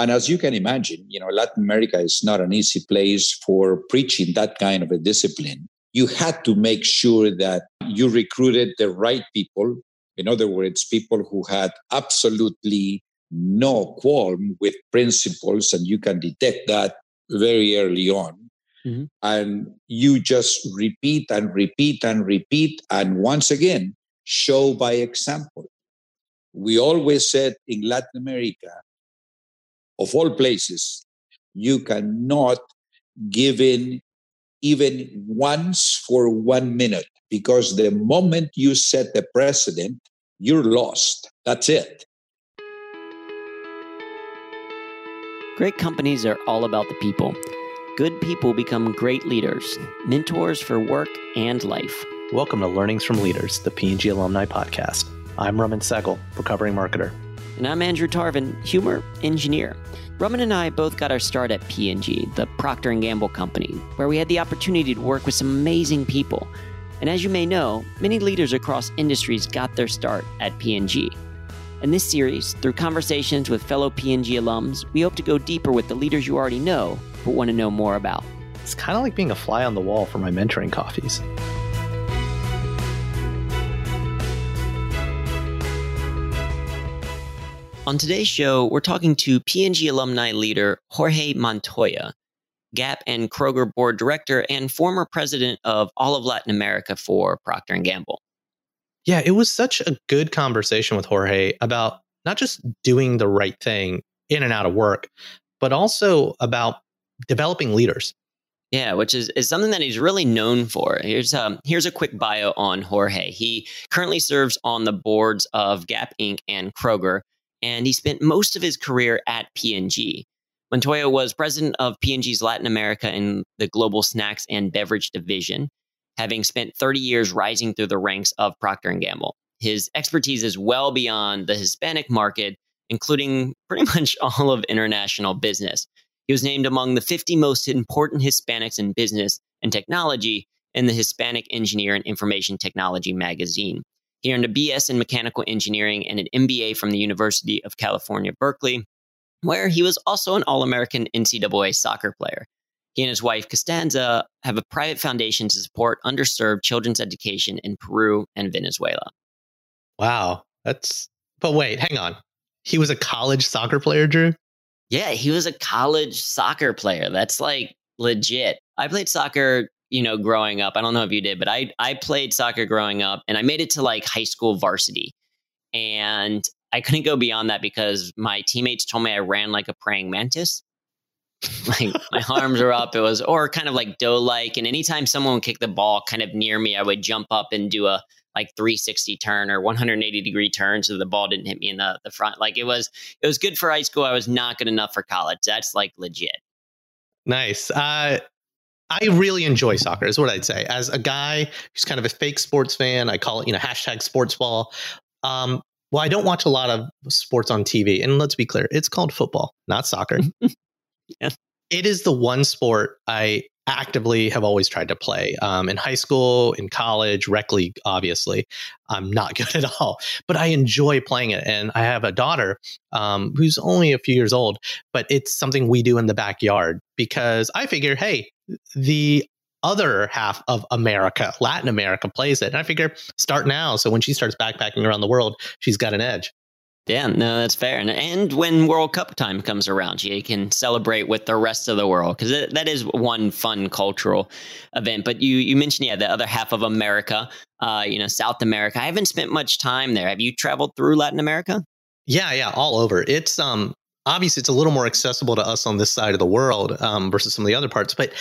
And as you can imagine, you know, Latin America is not an easy place for preaching that kind of a discipline. You had to make sure that you recruited the right people. In other words, people who had absolutely no qualm with principles, and you can detect that very early on. Mm-hmm. And you just repeat and repeat and repeat. And once again, show by example. We always said in Latin America, of all places, you cannot give in even once for one minute because the moment you set the precedent, you're lost. That's it. Great companies are all about the people. Good people become great leaders, mentors for work and life. Welcome to Learnings from Leaders, the P&G Alumni Podcast. I'm Raman Sehgal, recovering marketer. And I'm Andrew Tarvin, humor engineer. Raman and I both got our start at P&G, the Procter & Gamble company, where we had the opportunity to work with some amazing people. And as you may know, many leaders across industries got their start at P&G. In this series, through conversations with fellow P&G alums, we hope to go deeper with the leaders you already know but want to know more about. It's kind of like being a fly on the wall for my mentoring coffees. On today's show, we're talking to P&G alumni leader Jorge Montoya, Gap and Kroger board director and former president of all of Latin America for Procter & Gamble. Yeah, it was such a good conversation with Jorge about not just doing the right thing in and out of work, but also about developing leaders. Yeah, which is, is something that he's really known for. Here's um here's a quick bio on Jorge. He currently serves on the boards of Gap Inc. and Kroger, and he spent most of his career at P&G. Montoya was president of P&G's Latin America and the Global Snacks and Beverage Division, having spent 30 years rising through the ranks of Procter & Gamble. His expertise is well beyond the Hispanic market, including pretty much all of international business. He was named among the 50 most important Hispanics in business and technology in the Hispanic Engineer and Information Technology magazine. He earned a BS in mechanical engineering and an MBA from the University of California, Berkeley, where he was also an All American NCAA soccer player. He and his wife, Costanza, have a private foundation to support underserved children's education in Peru and Venezuela. Wow. That's, but wait, hang on. He was a college soccer player, Drew? Yeah, he was a college soccer player. That's like legit. I played soccer you know, growing up. I don't know if you did, but I I played soccer growing up and I made it to like high school varsity. And I couldn't go beyond that because my teammates told me I ran like a praying mantis. like my arms are up. It was or kind of like doe like. And anytime someone would kick the ball kind of near me, I would jump up and do a like 360 turn or 180 degree turn so the ball didn't hit me in the, the front. Like it was it was good for high school. I was not good enough for college. That's like legit. Nice. Uh, I really enjoy soccer, is what I'd say. As a guy who's kind of a fake sports fan, I call it, you know, hashtag sports ball. Um, well, I don't watch a lot of sports on TV. And let's be clear, it's called football, not soccer. yeah. It is the one sport I actively have always tried to play. Um, in high school, in college, rec league, obviously, I'm not good at all, but I enjoy playing it. And I have a daughter um, who's only a few years old, but it's something we do in the backyard because I figure, hey, the other half of America, Latin America, plays it. And I figure start now. So when she starts backpacking around the world, she's got an edge. Yeah, no, that's fair. And, and when World Cup time comes around, you can celebrate with the rest of the world because that is one fun cultural event. But you you mentioned yeah the other half of America, uh, you know South America. I haven't spent much time there. Have you traveled through Latin America? Yeah, yeah, all over. It's um obviously it's a little more accessible to us on this side of the world um, versus some of the other parts. But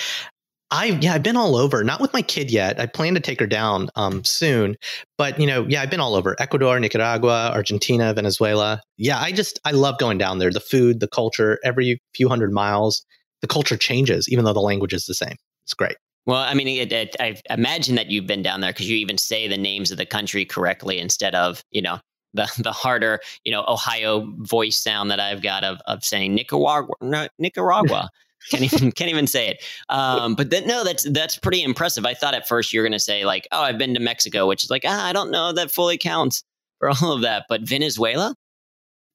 I yeah, I've been all over. Not with my kid yet. I plan to take her down um, soon, but you know, yeah, I've been all over Ecuador, Nicaragua, Argentina, Venezuela. Yeah, I just I love going down there. The food, the culture. Every few hundred miles, the culture changes, even though the language is the same. It's great. Well, I mean, it, it, I imagine that you've been down there because you even say the names of the country correctly instead of you know the the harder you know Ohio voice sound that I've got of of saying Nicaragua, Nicaragua can't even can't even say it. Um, but then no, that's that's pretty impressive. I thought at first you were going to say like, oh, I've been to Mexico, which is like, ah, I don't know that fully counts for all of that. But Venezuela,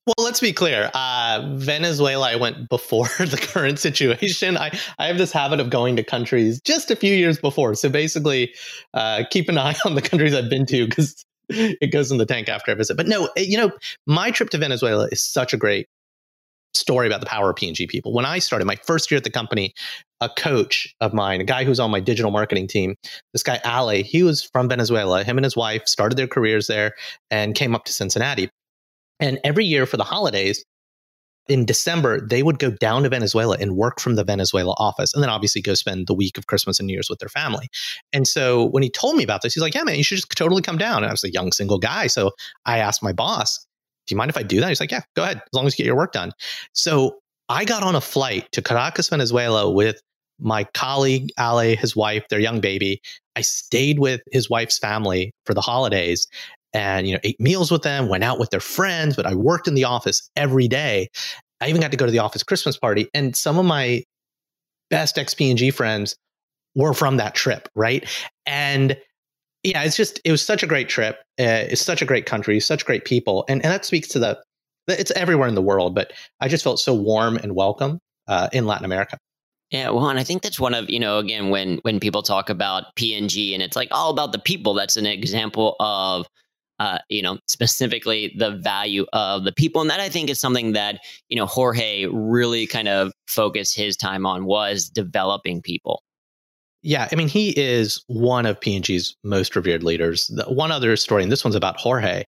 Well, let's be clear. Uh, Venezuela, I went before the current situation. I, I have this habit of going to countries just a few years before. So basically, uh, keep an eye on the countries I've been to because it goes in the tank after I visit. But no, eh, you know, my trip to Venezuela is such a great story about the power of P&G people. When I started my first year at the company, a coach of mine, a guy who's on my digital marketing team, this guy Ale, he was from Venezuela. Him and his wife started their careers there and came up to Cincinnati. And every year for the holidays, in December, they would go down to Venezuela and work from the Venezuela office, and then obviously go spend the week of Christmas and New Year's with their family. And so when he told me about this, he's like, "Yeah, man, you should just totally come down." And I was a young single guy, so I asked my boss, "Do you mind if I do that?" He's like, "Yeah, go ahead, as long as you get your work done." So I got on a flight to Caracas, Venezuela, with my colleague Ale, his wife, their young baby. I stayed with his wife's family for the holidays, and you know ate meals with them went out with their friends but i worked in the office every day. I even got to go to the office christmas party and some of my best xp&g friends were from that trip right? And yeah it's just it was such a great trip. Uh, it's such a great country such great people and, and that speaks to the it's everywhere in the world but i just felt so warm and welcome uh, in latin america. Yeah, well, and I think that's one of you know again when when people talk about P&G and it's like all about the people. That's an example of uh, you know, specifically the value of the people. And that I think is something that, you know, Jorge really kind of focused his time on was developing people. Yeah, I mean, he is one of P&G's most revered leaders. The, one other story, and this one's about Jorge.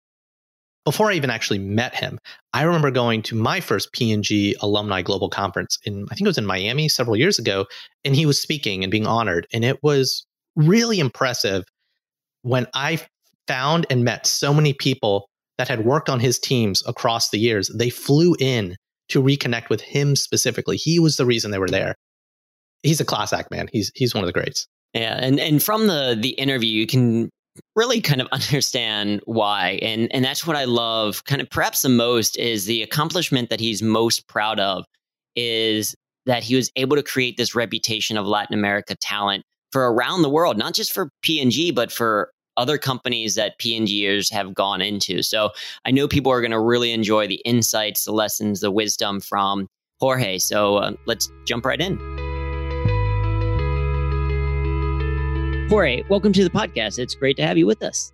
Before I even actually met him, I remember going to my first P&G alumni global conference in, I think it was in Miami several years ago, and he was speaking and being honored. And it was really impressive when I found and met so many people that had worked on his teams across the years. They flew in to reconnect with him specifically. He was the reason they were there. He's a class act, man. He's he's one of the greats. Yeah, and and from the the interview, you can really kind of understand why, and and that's what I love. Kind of perhaps the most is the accomplishment that he's most proud of is that he was able to create this reputation of Latin America talent for around the world, not just for P&G, but for other companies that P&Gers have gone into. So I know people are going to really enjoy the insights, the lessons, the wisdom from Jorge. So uh, let's jump right in. Jorge, welcome to the podcast. It's great to have you with us.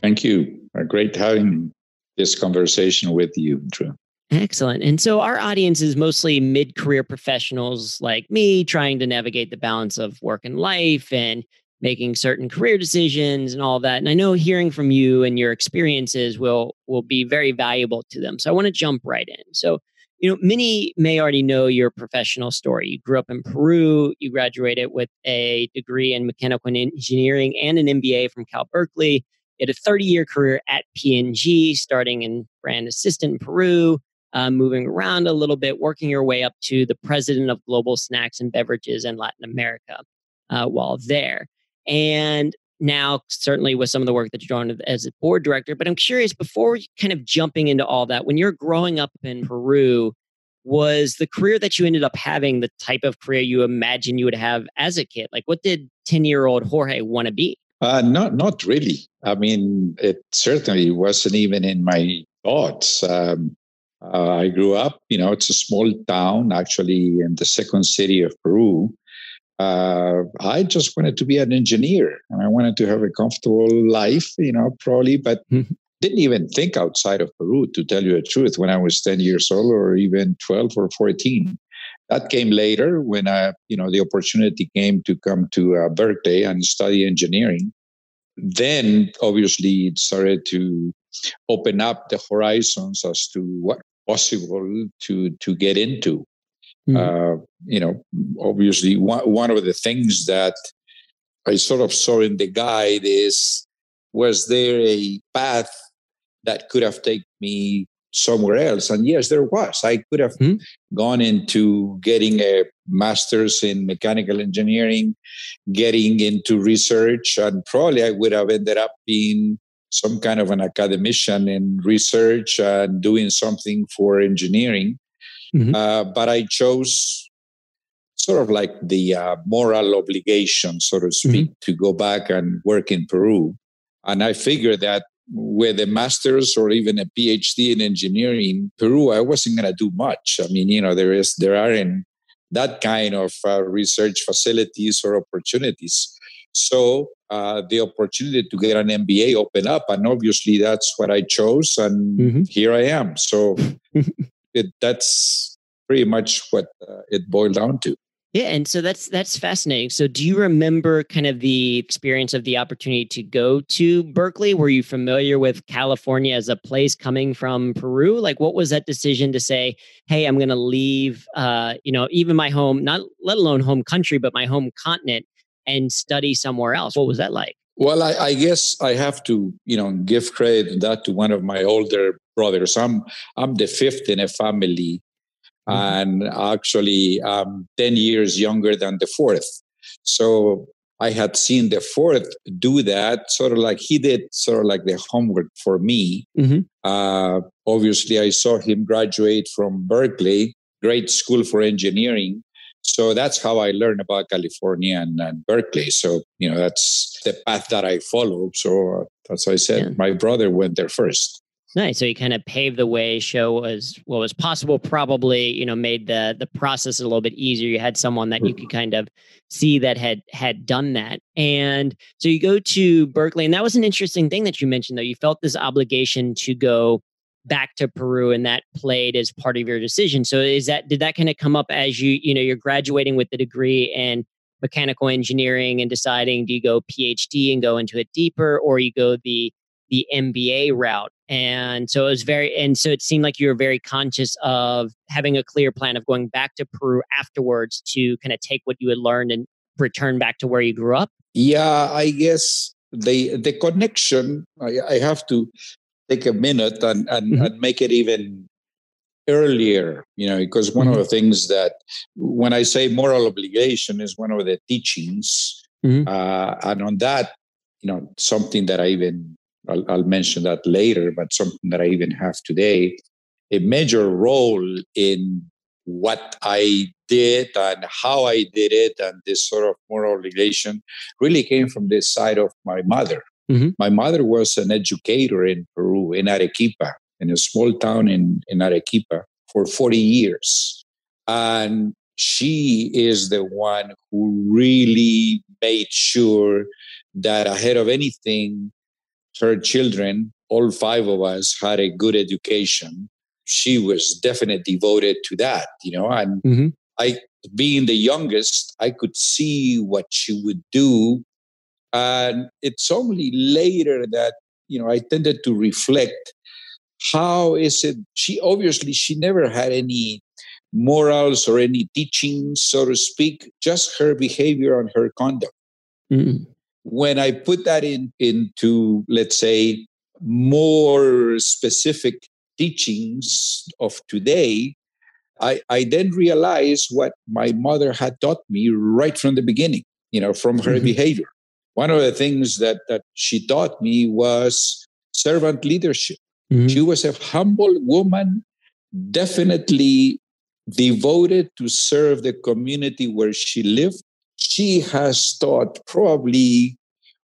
Thank you. Great having this conversation with you, Drew. Excellent. And so our audience is mostly mid career professionals like me trying to navigate the balance of work and life and making certain career decisions and all that. And I know hearing from you and your experiences will will be very valuable to them. So I want to jump right in. So, you know, many may already know your professional story. You grew up in Peru, you graduated with a degree in mechanical engineering and an MBA from Cal Berkeley. You had a 30-year career at P&G, starting in brand assistant in Peru, uh, moving around a little bit, working your way up to the president of global snacks and beverages in Latin America uh, while there and now certainly with some of the work that you're doing as a board director. But I'm curious, before kind of jumping into all that, when you're growing up in Peru, was the career that you ended up having the type of career you imagine you would have as a kid? Like, what did 10 year old Jorge want to be? Uh, not, not really. I mean, it certainly wasn't even in my thoughts. Um, uh, I grew up, you know, it's a small town actually in the second city of Peru uh, I just wanted to be an engineer and I wanted to have a comfortable life, you know, probably, but mm-hmm. didn't even think outside of Peru, to tell you the truth, when I was 10 years old or even 12 or 14. That came later when I, you know, the opportunity came to come to uh, Berkeley and study engineering. Then, obviously, it started to open up the horizons as to what possible to to get into. Mm-hmm. Uh, you know, obviously, one, one of the things that I sort of saw in the guide is was there a path that could have taken me somewhere else? And yes, there was. I could have mm-hmm. gone into getting a master's in mechanical engineering, getting into research, and probably I would have ended up being some kind of an academician in research and doing something for engineering. Mm-hmm. Uh, but I chose sort of like the uh, moral obligation, so to speak, mm-hmm. to go back and work in Peru. And I figured that with a master's or even a PhD in engineering, in Peru, I wasn't going to do much. I mean, you know, there is there aren't that kind of uh, research facilities or opportunities. So uh, the opportunity to get an MBA opened up, and obviously that's what I chose, and mm-hmm. here I am. So it, that's pretty much what uh, it boiled down to. Yeah, and so that's that's fascinating. So, do you remember kind of the experience of the opportunity to go to Berkeley? Were you familiar with California as a place coming from Peru? Like, what was that decision to say, "Hey, I'm going to leave, uh, you know, even my home, not let alone home country, but my home continent, and study somewhere else"? What was that like? Well, I, I guess I have to, you know, give credit that to one of my older brothers. I'm I'm the fifth in a family mm-hmm. and actually um, 10 years younger than the fourth. So I had seen the fourth do that, sort of like he did, sort of like the homework for me. Mm-hmm. Uh, obviously, I saw him graduate from Berkeley, great school for engineering. So that's how I learned about California and, and Berkeley. So, you know, that's the path that I follow. So, uh, as I said, yeah. my brother went there first. Nice. So you kind of paved the way, show was what was possible, probably, you know, made the the process a little bit easier. You had someone that you could mm-hmm. kind of see that had had done that. And so you go to Berkeley, and that was an interesting thing that you mentioned, though. You felt this obligation to go back to Peru and that played as part of your decision. So is that did that kind of come up as you, you know, you're graduating with the degree in mechanical engineering and deciding do you go PhD and go into it deeper or you go the the MBA route. And so it was very, and so it seemed like you were very conscious of having a clear plan of going back to Peru afterwards to kind of take what you had learned and return back to where you grew up. Yeah, I guess the the connection. I, I have to take a minute and and, mm-hmm. and make it even earlier you know because one mm-hmm. of the things that when i say moral obligation is one of the teachings mm-hmm. uh, and on that you know something that i even I'll, I'll mention that later, but something that I even have today, a major role in what I did and how I did it, and this sort of moral obligation really came from this side of my mother. Mm-hmm. My mother was an educator in Peru, in Arequipa, in a small town in, in Arequipa for 40 years. And she is the one who really made sure that ahead of anything, her children, all five of us, had a good education. She was definitely devoted to that, you know, and mm-hmm. I, being the youngest, I could see what she would do. And it's only later that, you know, I tended to reflect how is it she obviously she never had any morals or any teachings so to speak just her behavior and her conduct mm-hmm when I put that in into, let's say, more specific teachings of today, I, I then realized what my mother had taught me right from the beginning, you know, from her mm-hmm. behavior. One of the things that, that she taught me was servant leadership. Mm-hmm. She was a humble woman, definitely devoted to serve the community where she lived she has taught probably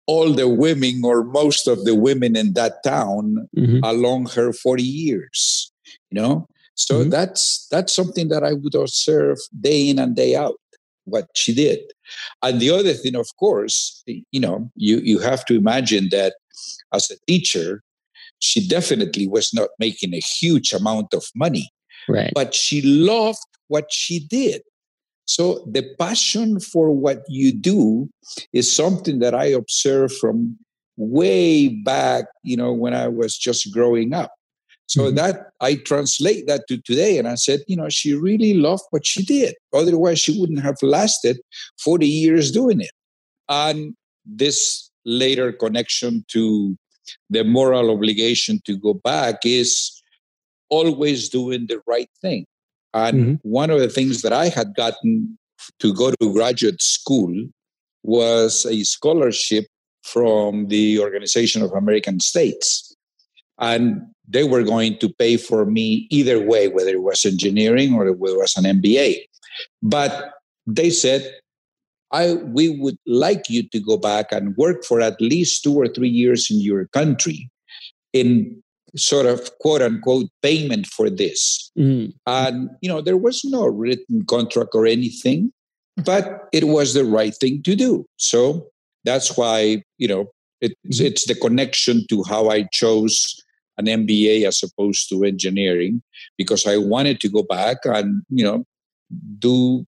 all the women or most of the women in that town mm-hmm. along her 40 years you know so mm-hmm. that's that's something that i would observe day in and day out what she did and the other thing of course you know you you have to imagine that as a teacher she definitely was not making a huge amount of money right but she loved what she did so the passion for what you do is something that I observed from way back, you know, when I was just growing up. So mm-hmm. that I translate that to today and I said, you know, she really loved what she did. Otherwise, she wouldn't have lasted 40 years doing it. And this later connection to the moral obligation to go back is always doing the right thing. And mm-hmm. one of the things that I had gotten to go to graduate school was a scholarship from the Organization of American States. And they were going to pay for me either way, whether it was engineering or whether it was an MBA. But they said, I, we would like you to go back and work for at least two or three years in your country in sort of quote unquote payment for this. Mm. And, you know, there was no written contract or anything, but it was the right thing to do. So that's why, you know, it's, mm-hmm. it's the connection to how I chose an MBA as opposed to engineering because I wanted to go back and, you know, do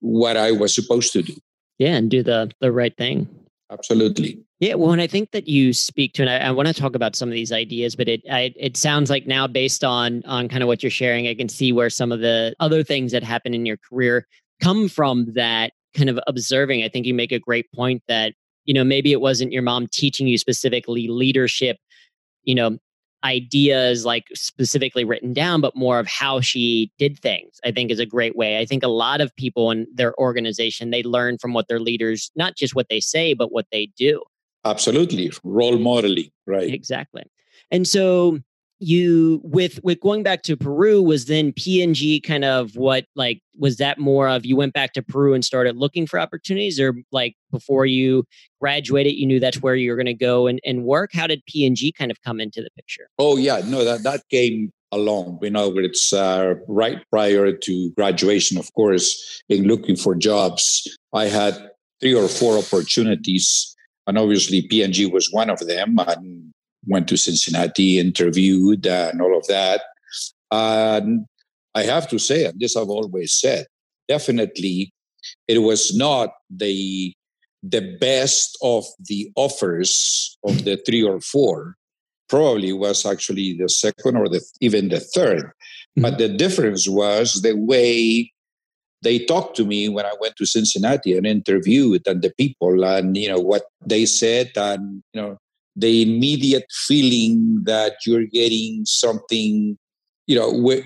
what I was supposed to do. Yeah, and do the the right thing. Absolutely. Yeah, well, and I think that you speak to, and I, I want to talk about some of these ideas, but it I, it sounds like now, based on on kind of what you're sharing, I can see where some of the other things that happen in your career come from that kind of observing. I think you make a great point that you know maybe it wasn't your mom teaching you specifically leadership, you know, ideas like specifically written down, but more of how she did things, I think is a great way. I think a lot of people in their organization, they learn from what their leaders, not just what they say, but what they do. Absolutely. Role modeling, right. Exactly. And so you with with going back to Peru was then P&G kind of what like was that more of you went back to Peru and started looking for opportunities or like before you graduated you knew that's where you were going to go and, and work? How did P&G kind of come into the picture? Oh yeah no that that came along you know it's uh, right prior to graduation of course in looking for jobs I had three or four opportunities and obviously P&G was one of them and went to Cincinnati, interviewed, and all of that. And I have to say, and this I've always said, definitely it was not the the best of the offers of the three or four probably was actually the second or the even the 3rd mm-hmm. but the difference was the way they talked to me when I went to Cincinnati and interviewed and the people and you know what they said and you know the immediate feeling that you're getting something, you know, w-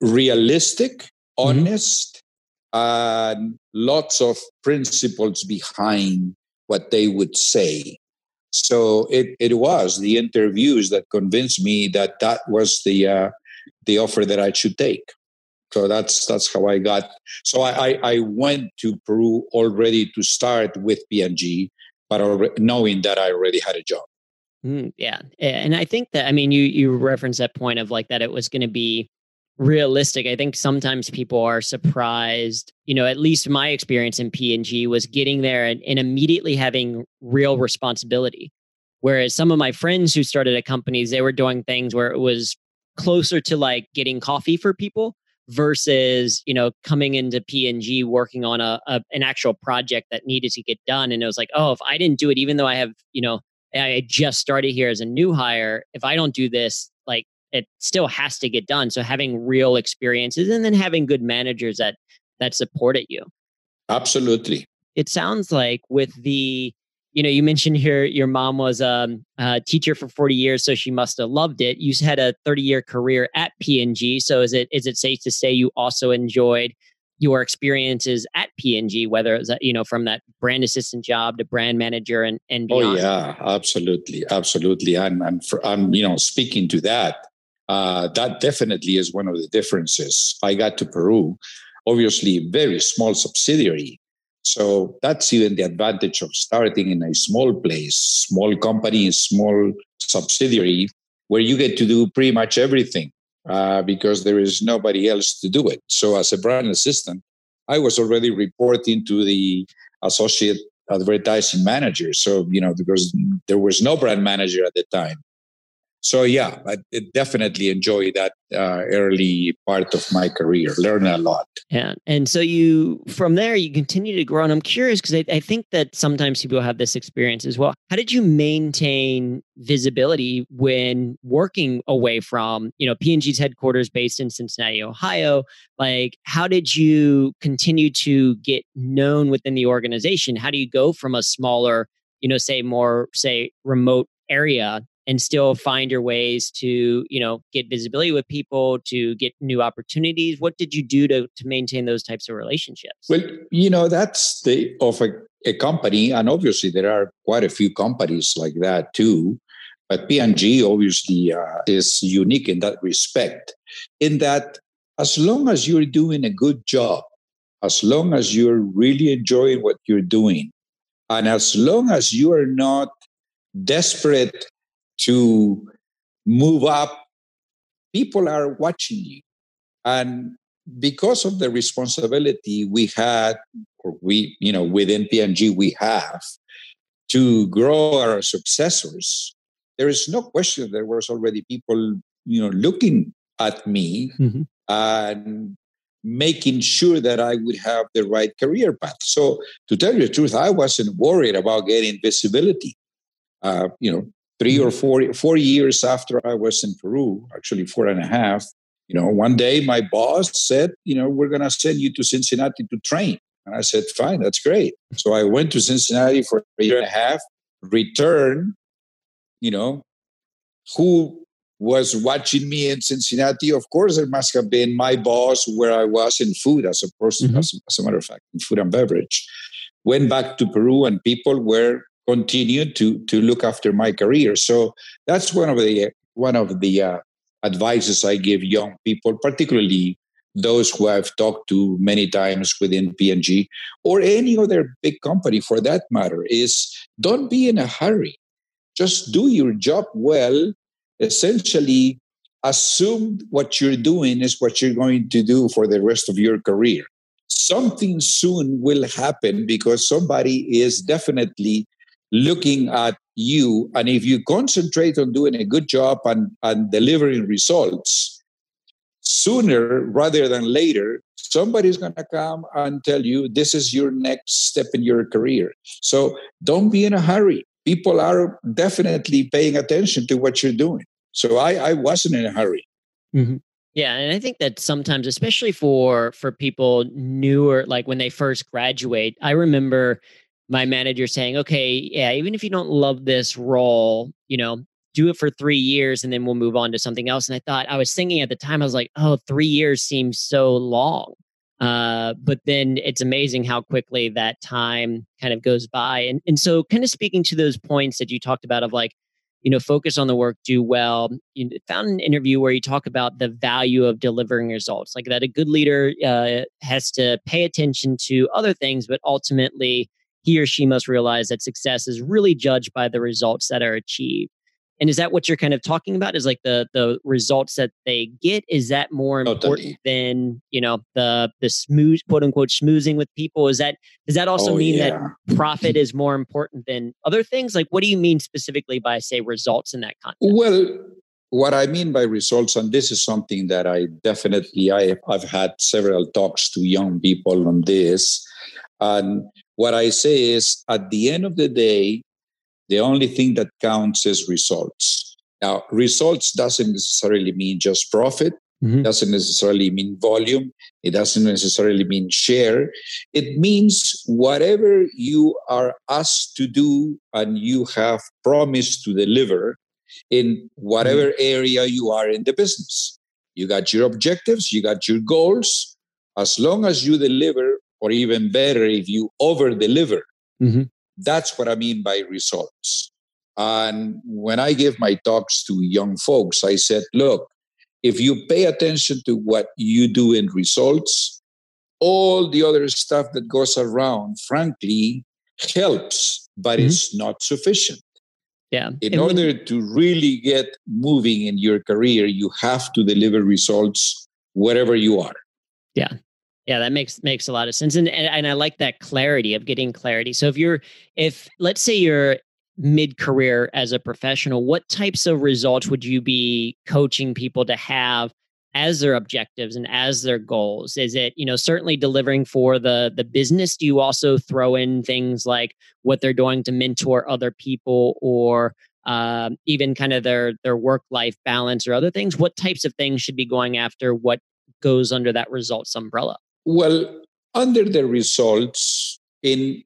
realistic, mm-hmm. honest, mm-hmm. and lots of principles behind what they would say. So it, it was the interviews that convinced me that that was the uh, the offer that I should take. So that's that's how I got. So I, I, I went to Peru already to start with P&G, but already, knowing that I already had a job. Mm, yeah, and I think that I mean you you referenced that point of like that it was going to be realistic. I think sometimes people are surprised. You know, at least my experience in P&G was getting there and, and immediately having real responsibility. Whereas some of my friends who started at companies, they were doing things where it was closer to like getting coffee for people versus you know coming into P&G working on a, a, an actual project that needed to get done and it was like oh if i didn't do it even though i have you know I just started here as a new hire. If I don't do this, like it still has to get done. So having real experiences and then having good managers that that supported you. Absolutely. It sounds like with the, you know, you mentioned here your mom was um, a teacher for 40 years, so she must have loved it. You had a 30 year career at P&G. So is it is it safe to say you also enjoyed your experiences at P&G, whether it's you know from that brand assistant job to brand manager and and oh, beyond. Oh yeah, absolutely, absolutely. And I'm, I'm you know speaking to that. Uh, that definitely is one of the differences. I got to Peru, obviously very small subsidiary. So that's even the advantage of starting in a small place, small company, small subsidiary, where you get to do pretty much everything uh, because there is nobody else to do it. So, as a brand assistant, I was already reporting to the associate advertising manager. So, you know, because there was no brand manager at the time so yeah i definitely enjoy that uh, early part of my career learn a lot. Yeah and so you from there you continue to grow and i'm curious because I, I, think that sometimes people have this experience as well. How did you maintain visibility when working away from you know p&g's headquarters based in cincinnati ohio? Like how did you continue to get known within the organization? How do you go from a smaller you know say more say remote area and still find your ways to you know get visibility with people to get new opportunities what did you do to, to maintain those types of relationships? Well you know that's the of a, a company and obviously there are quite a few companies like that too but P&G obviously uh, is unique in that respect in that as long as you're doing a good job as long as you're really enjoying what you're doing and as long as you are not desperate to move up, people are watching you. And because of the responsibility we had, or we, you know, within P&G we have to grow our successors, there is no question there was already people, you know, looking at me mm-hmm. and making sure that I would have the right career path. So, to tell you the truth, I wasn't worried about getting visibility. Uh, you know, three or four four years after I was in Peru, actually four and a half. You know, one day my boss said, you know, we're going to send you to Cincinnati to train. And I said, fine, that's great. So I went to Cincinnati for a year and a half, returned, you know, who was watching me in Cincinnati, of course, it must have been my boss where I was in food, as a person, mm-hmm. as, as, a matter of fact, in food and beverage. Went back to Peru, and people were continued to to look after my career. So that's one of the one of the uh, advices I give young people, particularly those who I've talked to many times within P&G or any other big company for that matter, is don't be in a hurry. Just do your job well essentially assume what you're doing is what you're going to do for the rest of your career. Something soon will happen because somebody is definitely looking at you. And if you concentrate on doing a good job and, and delivering results, sooner rather than later, somebody's going to come and tell you this is your next step in your career. So don't be in a hurry. People are definitely paying attention to what you're doing. So I, I wasn't in a hurry. Mm-hmm. Yeah, and I think that sometimes, especially for for people newer, like when they first graduate, I remember my manager saying, "Okay, yeah, even if you don't love this role, you know, do it for three years, and then we'll move on to something else." And I thought, I was thinking at the time, I was like, "Oh, three years seems so long." Uh, but then it's amazing how quickly that time kind of goes by. And and so, kind of speaking to those points that you talked about of like you know focus on the work do well you found an interview where you talk about the value of delivering results like that a good leader uh, has to pay attention to other things but ultimately he or she must realize that success is really judged by the results that are achieved. And is that what you're kind of talking about is like the the results that they get? Is that more oh, important totally. than you know the the smooth quote unquote smoozing with people? Is that does that also oh, mean yeah. that profit is more important than other things? Like what do you mean specifically by say results in that context? Well what i mean by results and this is something that i definitely I, i've had several talks to young people on this and what i say is at the end of the day the only thing that counts is results. Now, results doesn't necessarily mean just profit, mm-hmm. doesn't necessarily mean volume, it doesn't necessarily mean share. It means whatever you are asked to do and you have promised to deliver in whatever mm-hmm. area you are in the business. You got your objectives, you got your goals. As long as you deliver, or even better, if you over deliver, mm-hmm. That's what I mean by results. And when I give my talks to young folks, I said, look, if you pay attention to what you do in results, all the other stuff that goes around, frankly, helps, but mm-hmm. it's not sufficient. Yeah. In and order when- to really get moving in your career, you have to deliver results wherever you are. Yeah. Yeah, that makes makes a lot of sense, and, and and I like that clarity of getting clarity. So if you're, if let's say you're mid career as a professional, what types of results would you be coaching people to have as their objectives and as their goals? Is it you know certainly delivering for the the business? Do you also throw in things like what they're doing to mentor other people or um, even kind of their their work life balance or other things? What types of things should be going after? What goes under that results umbrella? Well, under the results in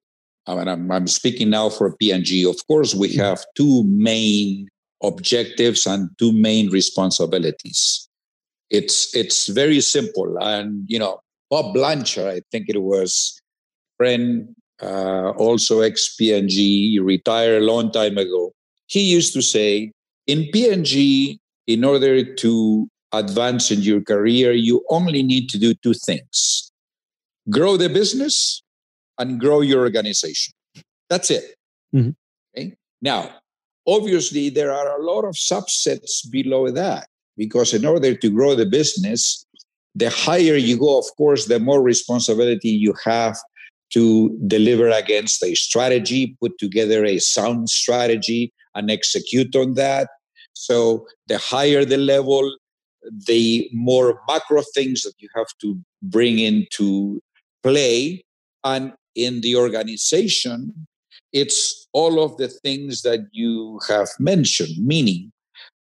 I mean, I'm, I'm speaking now for P&G. Of course, we mm-hmm. have two main objectives and two main responsibilities. It's it's very simple, and you know, Bob Blanchard, I think it was, friend, uh, also ex P&G, retired a long time ago. He used to say, in P&G, in order to advance in your career, you only need to do two things grow the business and grow your organization. That's it. Mm-hmm. Okay? Now, obviously there are a lot of subsets below that because in order to grow the business the higher you go of course the more responsibility you have to deliver against a strategy put together a sound strategy and execute on that so the higher the level the more macro things that you have to bring into play and in the organization it's all of the things that you have mentioned, meaning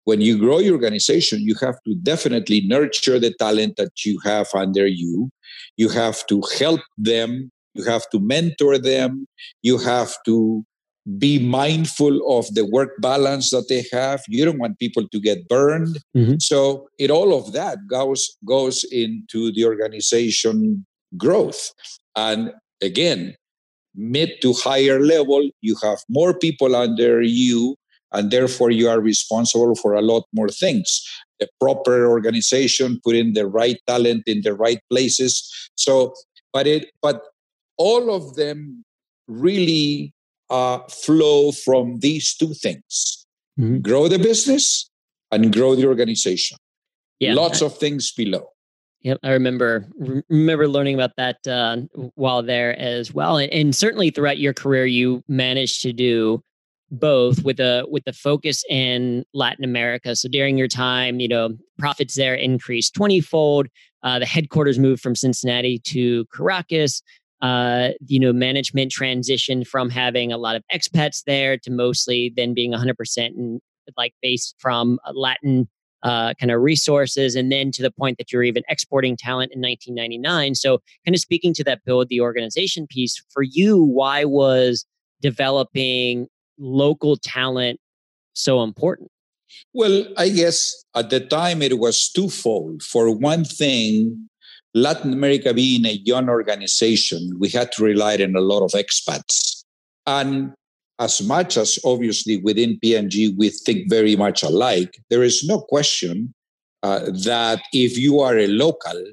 when you grow your organization, you have to definitely nurture the talent that you have under you. You have to help them. You have to mentor them. You have to be mindful of the work balance that they have. You don't want people to get burned. Mm-hmm. So it all of that goes goes into the organization growth. And again, mid to higher level, you have more people under you, and therefore you are responsible for a lot more things. The proper organization, putting the right talent in the right places. So, but it, but all of them really uh, flow from these two things: mm-hmm. grow the business and grow the organization. Yeah, lots of things below. Yep, I remember remember learning about that uh, while there as well, and, and, certainly throughout your career, you managed to do both with a with the focus in Latin America. So during your time, you know, profits there increased twenty fold. Uh, the headquarters moved from Cincinnati to Caracas. Uh, you know, management transitioned from having a lot of expats there to mostly then being 100% and like based from Latin uh, kind of resources, and then to the point that you're even exporting talent in 1999. So, kind of speaking to that build the organization piece for you, why was developing local talent so important? Well, I guess at the time it was twofold. For one thing, Latin America being a young organization, we had to rely on a lot of expats. And as much as obviously within P&G we think very much alike, there is no question uh, that if you are a local,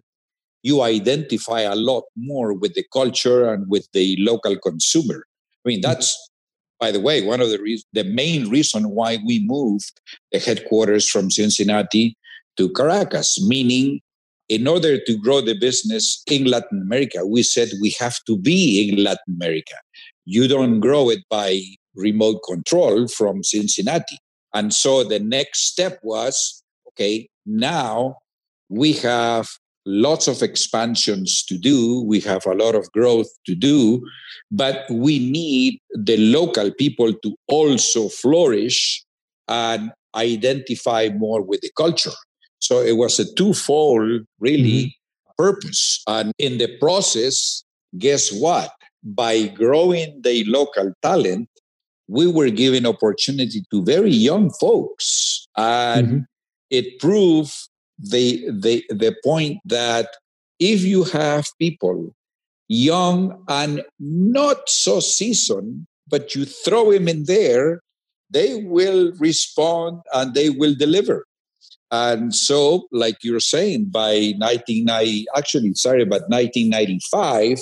you identify a lot more with the culture and with the local consumer. I mean, that's, by the way, one of the reasons, the main reason why we moved the headquarters from Cincinnati to Caracas, meaning in order to grow the business in Latin America, we said we have to be in Latin America. You don't grow it by remote control from Cincinnati. And so the next step was okay, now we have lots of expansions to do, we have a lot of growth to do, but we need the local people to also flourish and identify more with the culture. So it was a twofold, really, mm-hmm. purpose. And in the process, guess what? By growing the local talent, we were giving opportunity to very young folks. And mm-hmm. it proved the, the, the point that if you have people young and not so seasoned, but you throw them in there, they will respond and they will deliver. And so, like you're saying, by 1990, actually, sorry, but 1995,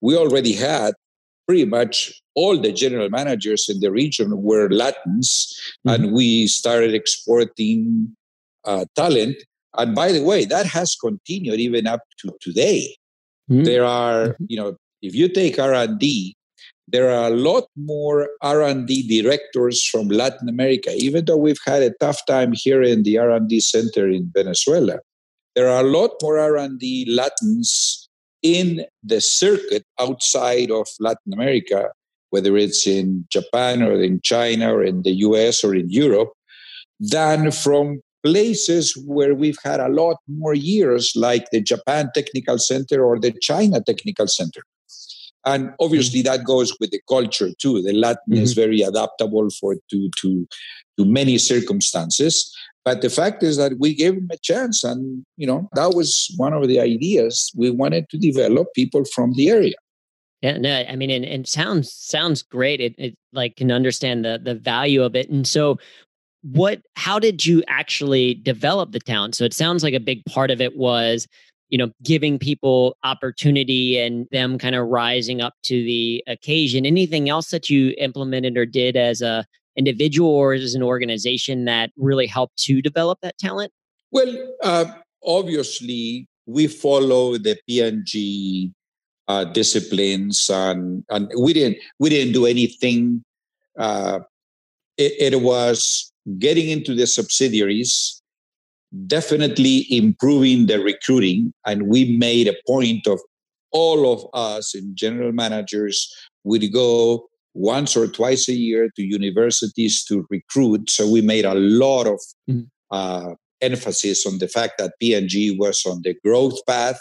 we already had pretty much all the general managers in the region were Latins, mm-hmm. and we started exporting uh, talent. And by the way, that has continued even up to today. Mm-hmm. There are, mm-hmm. you know, if you take R and D, there are a lot more R and D directors from Latin America. Even though we've had a tough time here in the R and D center in Venezuela, there are a lot more R and D Latins in the circuit outside of Latin America, whether it's in Japan or in China or in the US or in Europe, than from places where we've had a lot more years, like the Japan Technical Center or the China Technical Center. And obviously, that goes with the culture too. The Latin mm-hmm. is very adaptable for to to to many circumstances. But the fact is that we gave them a chance, and you know that was one of the ideas. We wanted to develop people from the area. Yeah, no, I mean, and, and sounds sounds great. It, it like can understand the the value of it, and so what? How did you actually develop the talent? So it sounds like a big part of it was you know giving people opportunity and them kind of rising up to the occasion anything else that you implemented or did as a individual or is an organization that really helped to develop that talent? Well, uh, obviously, we follow the P&G uh, disciplines, and and we didn't we didn't do anything. Uh, it, it was getting into the subsidiaries, definitely improving the recruiting, and we made a point of all of us in general managers would go once or twice a year to universities to recruit. So we made a lot of mm-hmm. uh, emphasis on the fact that P&G was on the growth path.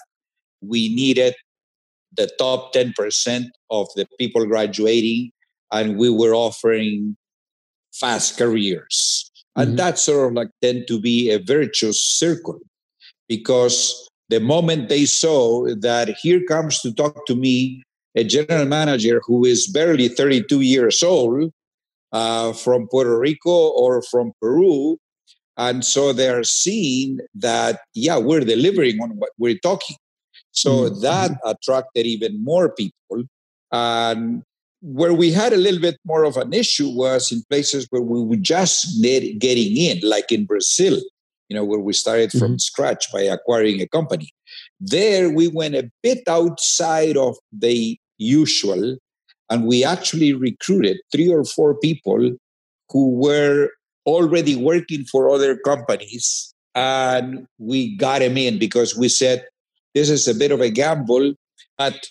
We needed the top 10% of the people graduating, and we were offering fast careers. Mm-hmm. And that sort of like tend to be a virtuous circle because the moment they saw that here comes to talk to me a general manager who is barely 32 years old uh, from Puerto Rico or from Peru. And so they're seeing that, yeah, we're delivering on what we're talking. So mm-hmm. that attracted even more people. And where we had a little bit more of an issue was in places where we were just getting in, like in Brazil, you know, where we started from mm-hmm. scratch by acquiring a company. There, we went a bit outside of the usual, and we actually recruited three or four people who were already working for other companies, and we got them in because we said this is a bit of a gamble, but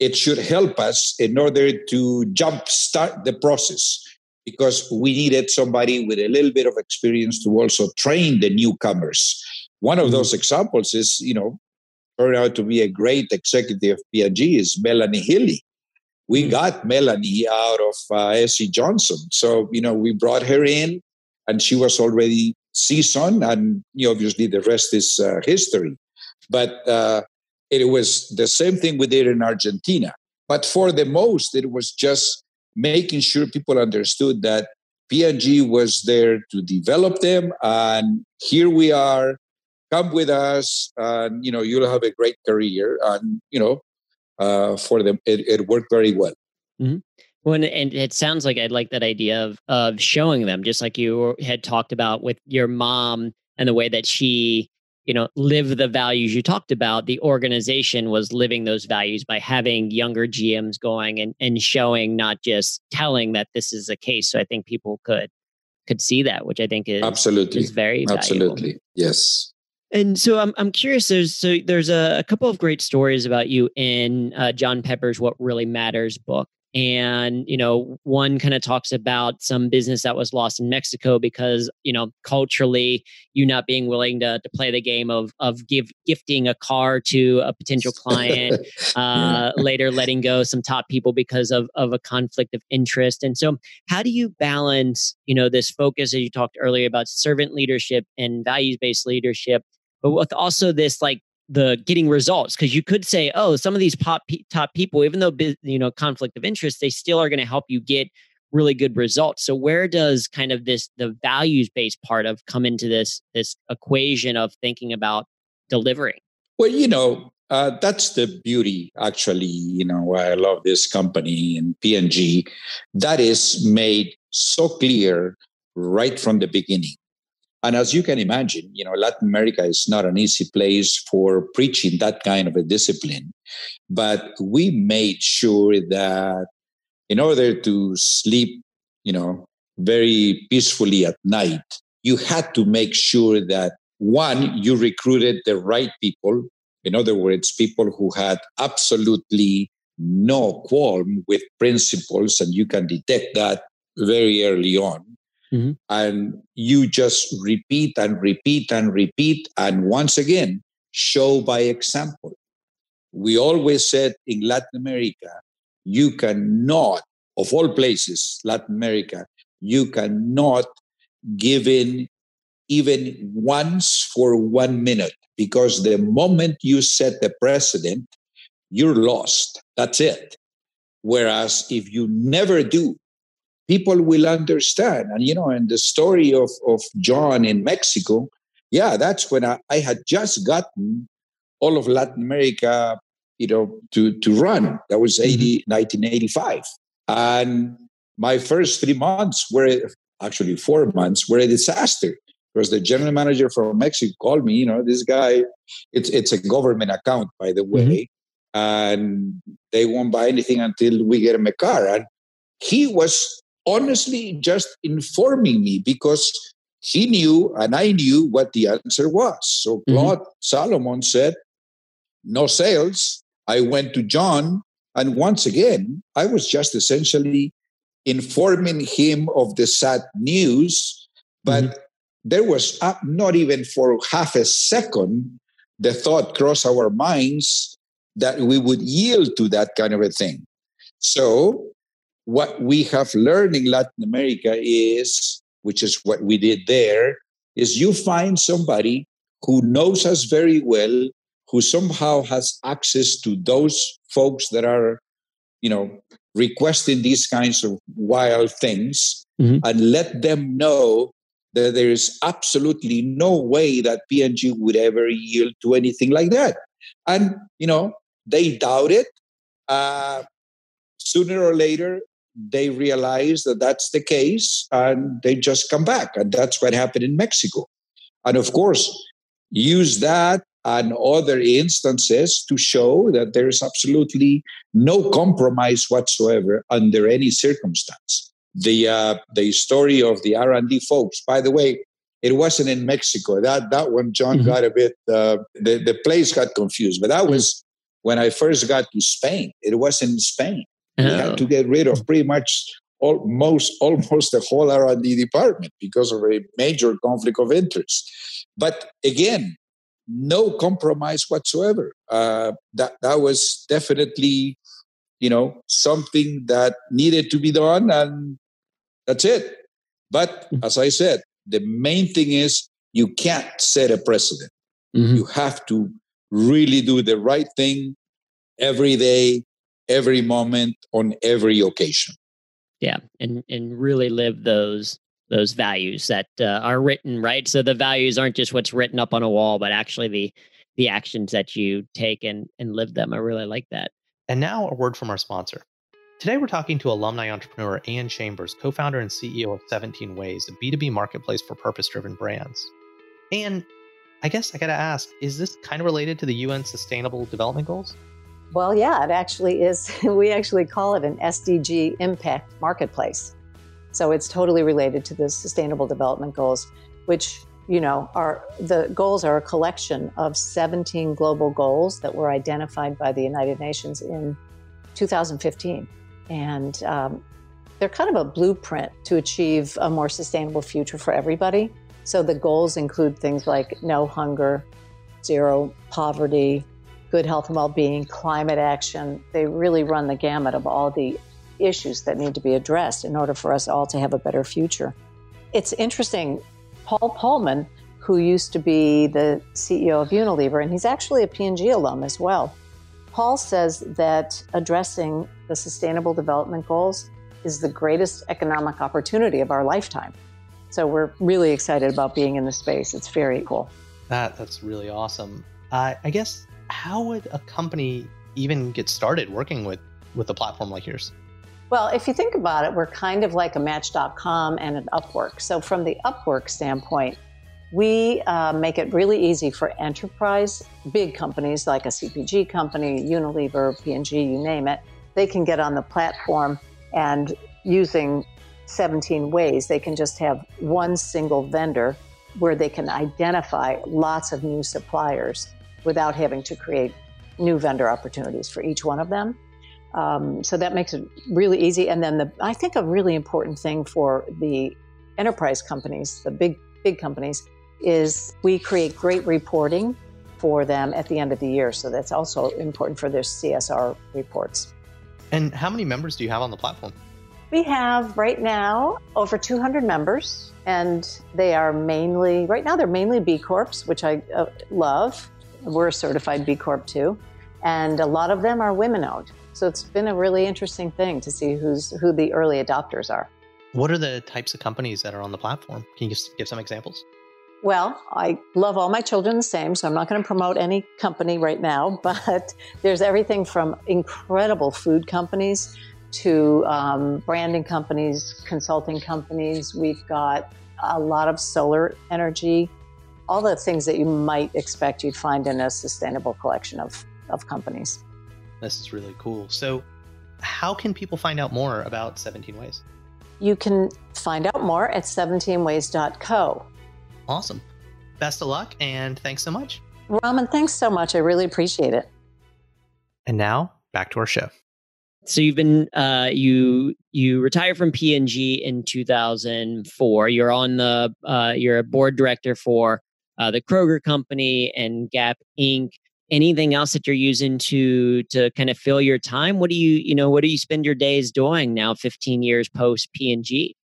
it should help us in order to jumpstart the process because we needed somebody with a little bit of experience to also train the newcomers. One of mm-hmm. those examples is, you know, turned out to be a great executive P&G is Melanie Healey. We mm-hmm. got Melanie out of uh, SC Johnson. So, you know, we brought her in and she was already seasoned and you know, obviously the rest is uh, history. But uh, it was the same thing we did in Argentina. But for the most, it was just making sure people understood that P&G was there to develop them. And here we are come with us and you know you'll have a great career and you know uh, for them it, it, worked very well. Mm-hmm. well and it sounds like i like that idea of of showing them just like you had talked about with your mom and the way that she you know lived the values you talked about. The organization was living those values by having younger gms going and and showing not just telling that this is the case. So i think people could could see that which i think is absolutely. is very absolutely. Yes and so I'm I'm curious. There's so there's a, a couple of great stories about you in uh, John Pepper's "What Really Matters" book, and you know one kind of talks about some business that was lost in Mexico because you know culturally you not being willing to to play the game of of give gifting a car to a potential client, uh, later letting go some top people because of of a conflict of interest. And so, how do you balance you know this focus as you talked earlier about servant leadership and values based leadership? But with also this like the getting results because you could say oh some of these pop top people even though you know conflict of interest they still are going to help you get really good results. So where does kind of this the values based part of come into this this equation of thinking about delivering well you know uh, that's the beauty actually you know why i love this company and P&G that is made so clear right from the beginning and as you can imagine, you know, Latin America is not an easy place for preaching that kind of a discipline. But we made sure that in order to sleep, you know, very peacefully at night, you had to make sure that one, you recruited the right people. In other words, people who had absolutely no qualm with principles, and you can detect that very early on. Mm-hmm. And you just repeat and repeat and repeat. And once again, show by example. We always said in Latin America, you cannot, of all places, Latin America, you cannot give in even once for one minute because the moment you set the precedent, you're lost. That's it. Whereas if you never do, people will understand. And, you know, and the story of, of John in Mexico, yeah, that's when I, I had just gotten all of Latin America, you know, to, to run. That was 80, mm-hmm. 1985. And my first three months were actually four months, were a disaster. Because the general manager from Mexico called me, you know, this guy, it's it's a government account, by the way, mm-hmm. and they won't buy anything until we get him a car. And he was honestly just informing me because he knew and I knew what the answer was. So mm-hmm. Claude mm-hmm. Salomon said, no sales. I went to John, and once again, I was just essentially informing him of the sad news, but mm-hmm. there was not even for half a second the thought crossed our minds that we would yield to that kind of a thing. So, what we have learned in Latin America is, which is what we did there, is you find somebody who knows us very well, who somehow has access to those folks that are, you know, requesting these kinds of wild things mm-hmm. and let them know that there is absolutely no way that P&G would ever yield to anything like that. And, you know, they doubt it. Uh, sooner or later, they realize that that's the case and they just come back. And that's what happened in Mexico. And of course, use that and other instances to show that there is absolutely no compromise whatsoever under any circumstance. The uh, the story of the R and D folks, by the way, it wasn't in Mexico. That that one, John mm-hmm. got a bit. Uh, the the place got confused, but that was when I first got to Spain. It was in Spain. Oh. We had to get rid of pretty much almost almost the whole R and D department because of a major conflict of interest. But again, no compromise whatsoever. Uh, that that was definitely, you know, something that needed to be done, and that's it. But mm-hmm. as I said, the main thing is you can't set a precedent. Mm-hmm. You have to really do the right thing every day, every moment, on every occasion. Yeah, and and really live those those values that uh, are written right? So the values aren't just what's written up on a wall but actually the the actions that you take and and live them. I really like that. And now a word from our sponsor. Today we're talking to alumni entrepreneur ann chambers co-founder and ceo of 17 ways a b2b marketplace for purpose driven brands. And i guess i gotta ask is this kind of related to the un sustainable development goals well yeah it actually is we actually call it an sdg impact marketplace so it's totally related to the Sustainable Development Goals, which you know are the goals are a collection of 17 global goals that were identified by the United Nations in 2015, and um, they're kind of a blueprint to achieve a more sustainable future for everybody. So the goals include things like no hunger, zero poverty, good health and well-being, climate action. They really run the gamut of all the issues that need to be addressed in order for us all to have a better future. It's interesting, Paul Polman, who used to be the CEO of Unilever, and he's actually a P&G alum as well. Paul says that addressing the sustainable development goals is the greatest economic opportunity of our lifetime. So we're really excited about being in the space. It's very cool. That that's really awesome. Uh, I guess how would a company even get started working with with a platform like yours? Well, if you think about it, we're kind of like a Match.com and an Upwork. So, from the Upwork standpoint, we uh, make it really easy for enterprise, big companies like a CPG company, Unilever, P&G, you name it. They can get on the platform and using 17 ways, they can just have one single vendor where they can identify lots of new suppliers without having to create new vendor opportunities for each one of them. Um, so that makes it really easy. And then the I think a really important thing for the enterprise companies, the big big companies, is we create great reporting for them at the end of the year. So that's also important for their CSR reports. And how many members do you have on the platform? We have right now over 200 members, and they are mainly, right now, they're mainly B Corps, which I uh, love. We're a certified B Corp too. And a lot of them are women owned. So it's been a really interesting thing to see who's who the early adopters are. What are the types of companies that are on the platform? Can you just give some examples? Well, I love all my children the same, so I'm not going to promote any company right now, but there's everything from incredible food companies to um, branding companies, consulting companies. We've got a lot of solar energy, all the things that you might expect you'd find in a sustainable collection of, of companies. This is really cool. So, how can people find out more about 17 Ways? You can find out more at 17ways.co. Awesome. Best of luck and thanks so much. Raman, thanks so much. I really appreciate it. And now back to our show. So you've been uh, you you retired from P&G in 2004. You're on the uh, you're a board director for uh, the Kroger Company and Gap Inc. Anything else that you're using to to kind of fill your time? What do you you know what do you spend your days doing now? 15 years post P&G.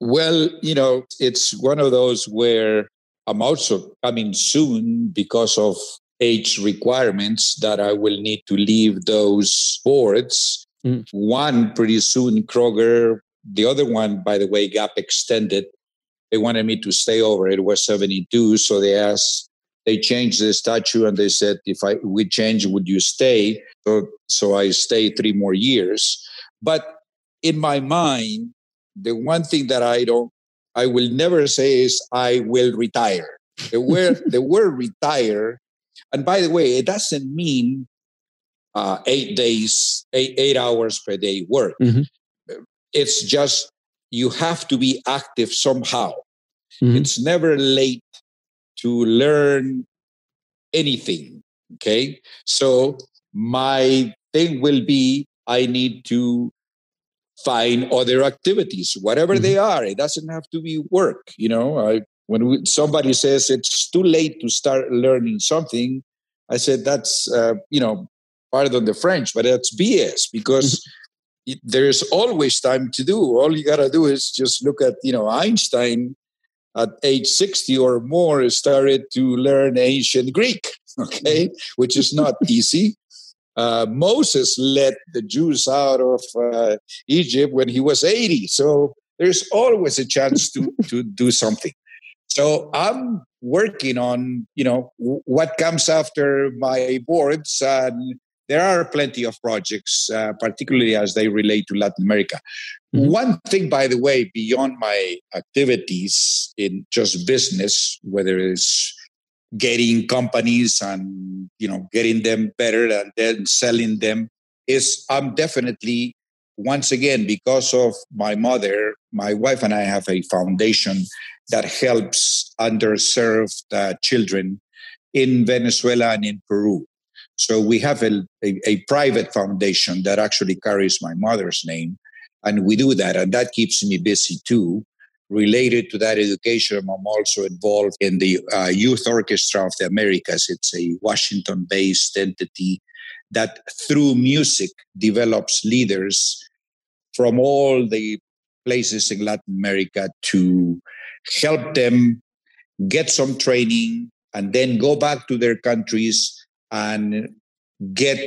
Well, you know, it's one of those where I'm also coming soon because of age requirements that I will need to leave those boards. Mm. One pretty soon, Kroger. The other one, by the way, Gap extended. They wanted me to stay over. It was 72. So they asked, they changed the statute and they said, if I we change, would you stay? So, so I stayed three more years. But in my mind, the one thing that I don't, I will never say is I will retire. The word, the word retire, and by the way, it doesn't mean uh, eight days, eight, eight hours per day work. Mm-hmm. It's just you have to be active somehow. Mm-hmm. It's never late to learn anything. Okay. So my thing will be I need to find other activities, whatever mm-hmm. they are. It doesn't have to be work. You know, I, when we, somebody says it's too late to start learning something, I said that's uh, you know, pardon the French, but that's BS because mm-hmm. there's always time to do. All you gotta do is just look at you know Einstein at age 60 or more started to learn ancient Greek, okay, mm-hmm. which is not easy uh, Moses led the Jews out of uh, Egypt when he was 80. So there's always a chance to, to do something. So I'm working on, you know, what comes after my boards. And there are plenty of projects, uh, particularly as they relate to Latin America. Mm-hmm. One thing, by the way, beyond my activities in just business, whether it's getting companies and you know getting them better and then selling them is i'm definitely once again because of my mother my wife and i have a foundation that helps underserved uh, children in venezuela and in peru so we have a, a, a private foundation that actually carries my mother's name and we do that and that keeps me busy too related to that education, I'm also involved in the uh, Youth Orchestra of the Americas. It's a Washington based entity that, through music, develops leaders from all the places in Latin America to help them get some training and then go back to their countries and get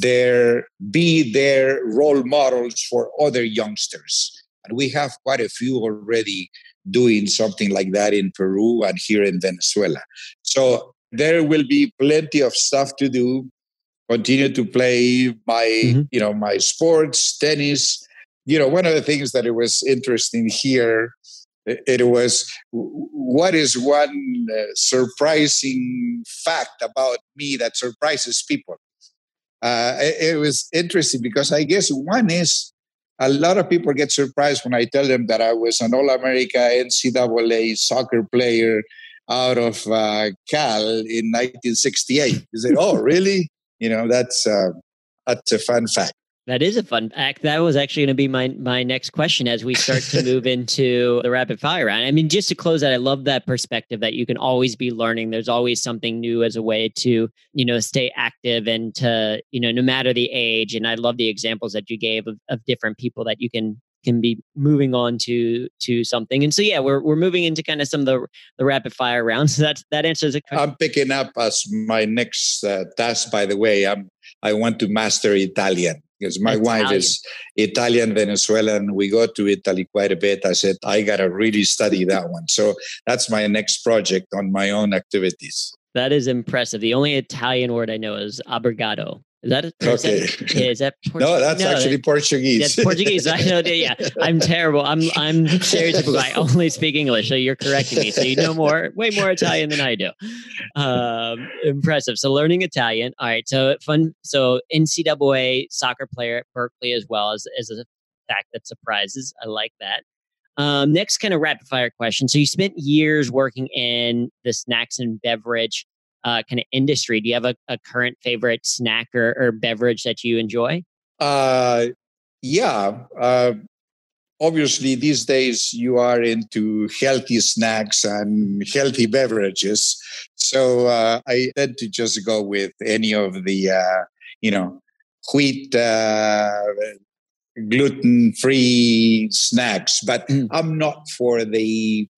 their be their role models for other youngsters and we have quite a few already doing something like that in Peru and here in Venezuela. So there will be plenty of stuff to do. Continue to play my, mm-hmm. you know, my sports, tennis. You know, one of the things that it was interesting here, it was what is one uh, surprising fact about me that surprises people. Uh, it, it was interesting because I guess one is a lot of people get surprised when I tell them that I was an All America NCAA soccer player out of uh, Cal in 1968. They say, "Oh, really?" You know, that's uh, that's a fun fact. That is a fun fact. That was actually going to be my my next question as we start to move into the rapid fire round. I mean, just to close that, I love that perspective that you can always be learning. There's always something new as a way to, you know, stay active and to, you know, no matter the age. And I love the examples that you gave of, of different people that you can can be moving on to to something. And so yeah, we're we're moving into kind of some of the the rapid fire rounds. So that that answers the question. I'm picking up as my next uh, task. By the way, I'm I want to master Italian because my Italian. wife is Italian Venezuelan. We go to Italy quite a bit. I said, I got to really study that one. So that's my next project on my own activities. That is impressive. The only Italian word I know is obrigado. Is that a, Okay. Is that, yeah, is that No, that's actually Portuguese. That's Portuguese. I know. that- Yeah, I'm terrible. I'm I'm stereotypical. I only speak English, so you're correcting me. So you know more, way more Italian than I do. Um, impressive. So learning Italian. All right. So fun. So NCAA soccer player at Berkeley as well as as a fact that surprises. I like that. Um, next, kind of rapid fire question. So you spent years working in the snacks and beverage uh, kind of industry. Do you have a, a current favorite snack or, or beverage that you enjoy? Uh, yeah. Uh, obviously, these days you are into healthy snacks and healthy beverages. So uh, I tend to just go with any of the, uh, you know, wheat, uh, gluten free snacks. But Mm. I'm not for the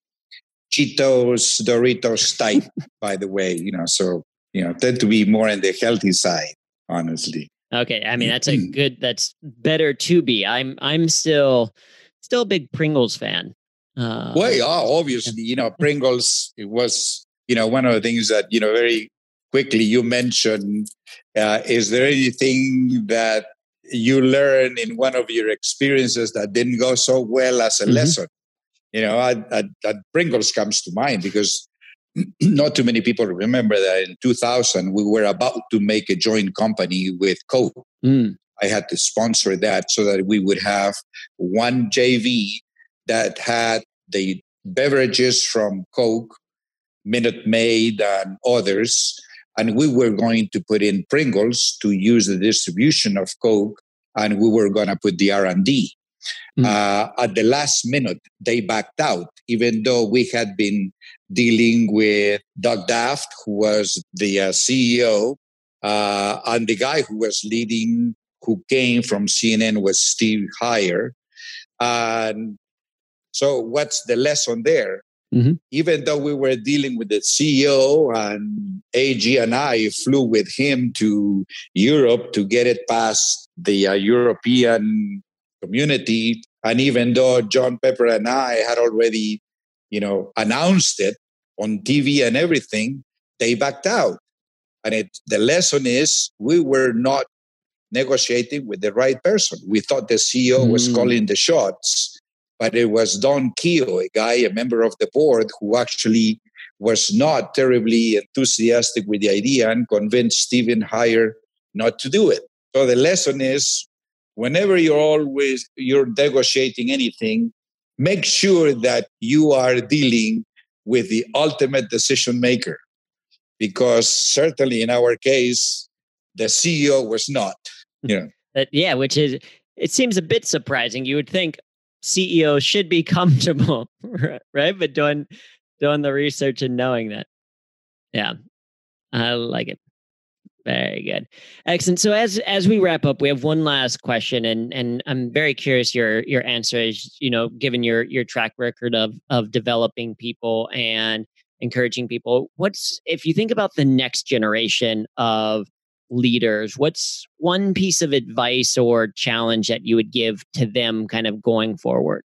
Cheetos, Doritos type, by the way, you know, so, you know, tend to be more on the healthy side, honestly. Okay, I mean that's a good. That's better to be. I'm I'm still still a big Pringles fan. Uh, Well, yeah, obviously, you know, Pringles, it was, you know, one of the things that, you know, very quickly you mentioned. Uh, is there anything that you learn in one of your experiences that didn't go so well as a Mhm. lesson? You know, I, I, that Pringles comes to mind because not too many people remember that in 2000 we were about to make a joint company with Coke. Mm, I had to sponsor that so that we would have one JV that had the beverages from Coke, Minute Maid, and others. And we were going to put in Pringles to use the distribution of Coke, and we were going to put the R&D. Mm. Uh, at the last minute, they backed out, even though we had been dealing with Doug Daft, who was the uh, CEO, uh, and the guy who was leading, who came from CNN, was Steve Heyer. And so, what's the lesson there? Mhm. Even though we were dealing with the CEO and AG and I flew with him to Europe to get it past the uh, European community, and even though John Pepper and I had already, you know, announced it on TV and everything, they backed out. And it, the lesson is we were not negotiating with the right person. We thought the CEO was Mm. calling the shots, but it was Don Keough, a guy, a member of the board, who actually was not terribly enthusiastic with the idea and convinced Stephen Heyer not to do it. So the lesson is whenever you're always you're negotiating anything, make sure that you are dealing with the ultimate decision maker. Because certainly in our case, the CEO was not. that- yeah, which is it seems a bit surprising. You would think ceo should be comfortable, right? But doing doing the research and knowing that, yeah, I like it. Very good, excellent. So as as we wrap up, we have one last question, and and I'm very curious your your answer is you know given your your track record of of developing people and encouraging people. What's if you think about the next generation of leaders, what's one piece of advice or challenge that you would give to them kind of going forward?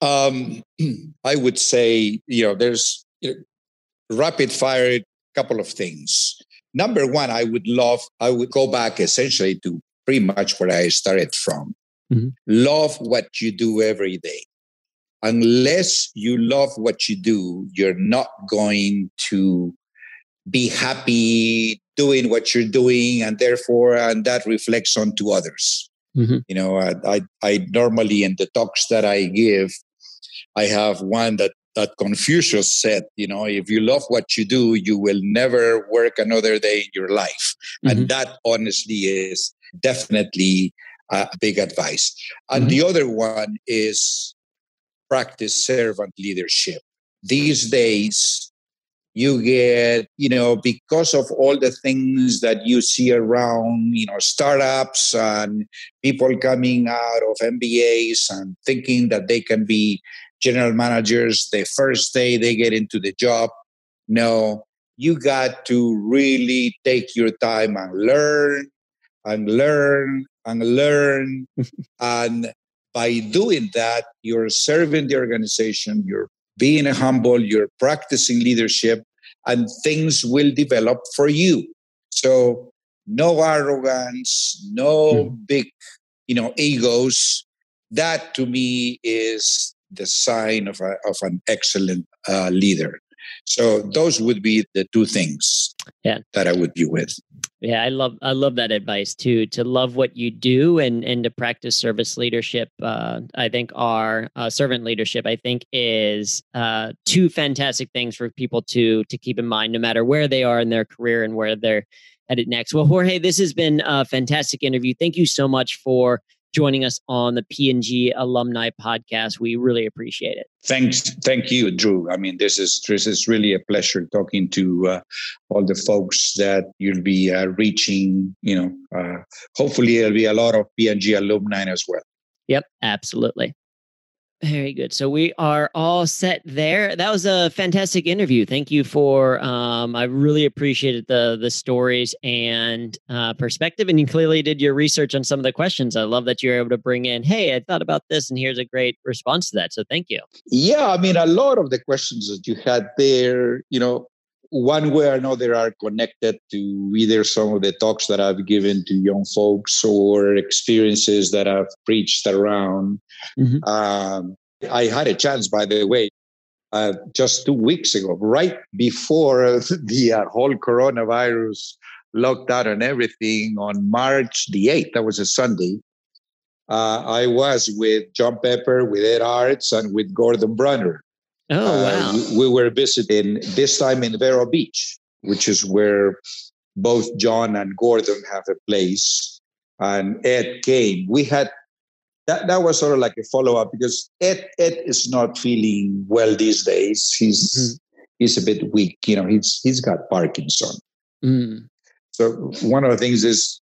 Um, I would say, you know, there's you know, rapid fire couple of things. Number one, I would love, I would go back essentially to pretty much where I started from. Mhm. Love what you do every day. Unless you love what you do, you're not going to be happy doing what you're doing, and therefore, and that reflects onto others. Mhm. You know, I, I, I normally in the talks that I give, I have one that that Confucius said, you know, if you love what you do, you will never work another day in your life. And mm-hmm. that honestly is definitely a big advice. And mm-hmm. the other one is practice servant leadership. These days, you get, you know, because of all the things that you see around, you know, startups and people coming out of MBAs and thinking that they can be general managers the first day they get into the job. No, you got to really take your time and learn and learn and learn. and by doing that, you're serving the organization, you're being humble, you're practicing leadership, and things will develop for you. So no arrogance, no mm. big, you know, egos. That to me is the sign of, a, of an excellent uh, leader. So those would be the two things yeah. that I would be with. Yeah, I love I love that advice too. To love what you do and and to practice service leadership. Uh, I think our uh, servant leadership. I think is uh, two fantastic things for people to to keep in mind, no matter where they are in their career and where they're headed next. Well, Jorge, this has been a fantastic interview. Thank you so much for joining us on the P&G Alumni Podcast. We really appreciate it. Thanks, thank you, Drew. I mean, this is this is really a pleasure talking to uh, all the folks that you'll be uh, reaching. You know, uh, hopefully there'll be a lot of P&G alumni as well. Yep, absolutely. Very good. So we are all set there. That was a fantastic interview. Thank you for. Um, I really appreciated the the stories and uh, perspective, and you clearly did your research on some of the questions. I love that you're able to bring in. Hey, I thought about this, and here's a great response to that. So thank you. Yeah, I mean, a lot of the questions that you had there, you know, one way or another are connected to either some of the talks that I've given to young folks or experiences that I've preached around. Mm-hmm. Um, I had a chance, by the way, uh, just two weeks ago, right before the uh, whole coronavirus lockdown and everything on March the 8th, that was a Sunday. Uh, I was with John Pepper, with Ed Artzt, and with Gordon Brunner. Oh, uh, wow. we were visiting this time in Vero Beach, which is where both John and Gordon have a place. And Ed came. We had that, that was sort of like a follow up because Ed Ed is not feeling well these days. He's mm-hmm. he's a bit weak. You know, he's he's got Parkinson. Mm. So one of the things is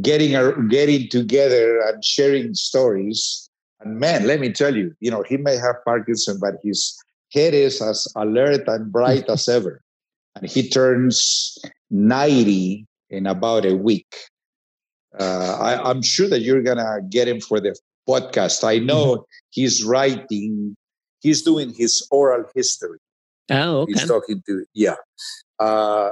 getting our, getting together and sharing stories man, let me tell you, you know, he may have Parkinson, but his head is as alert and bright as ever. And he turns 90 in about a week. Uh, I, am sure that you're going to get him for the podcast. I know mm-hmm. he's writing, he's doing his oral history. Oh, okay. He's talking to, yeah. Uh,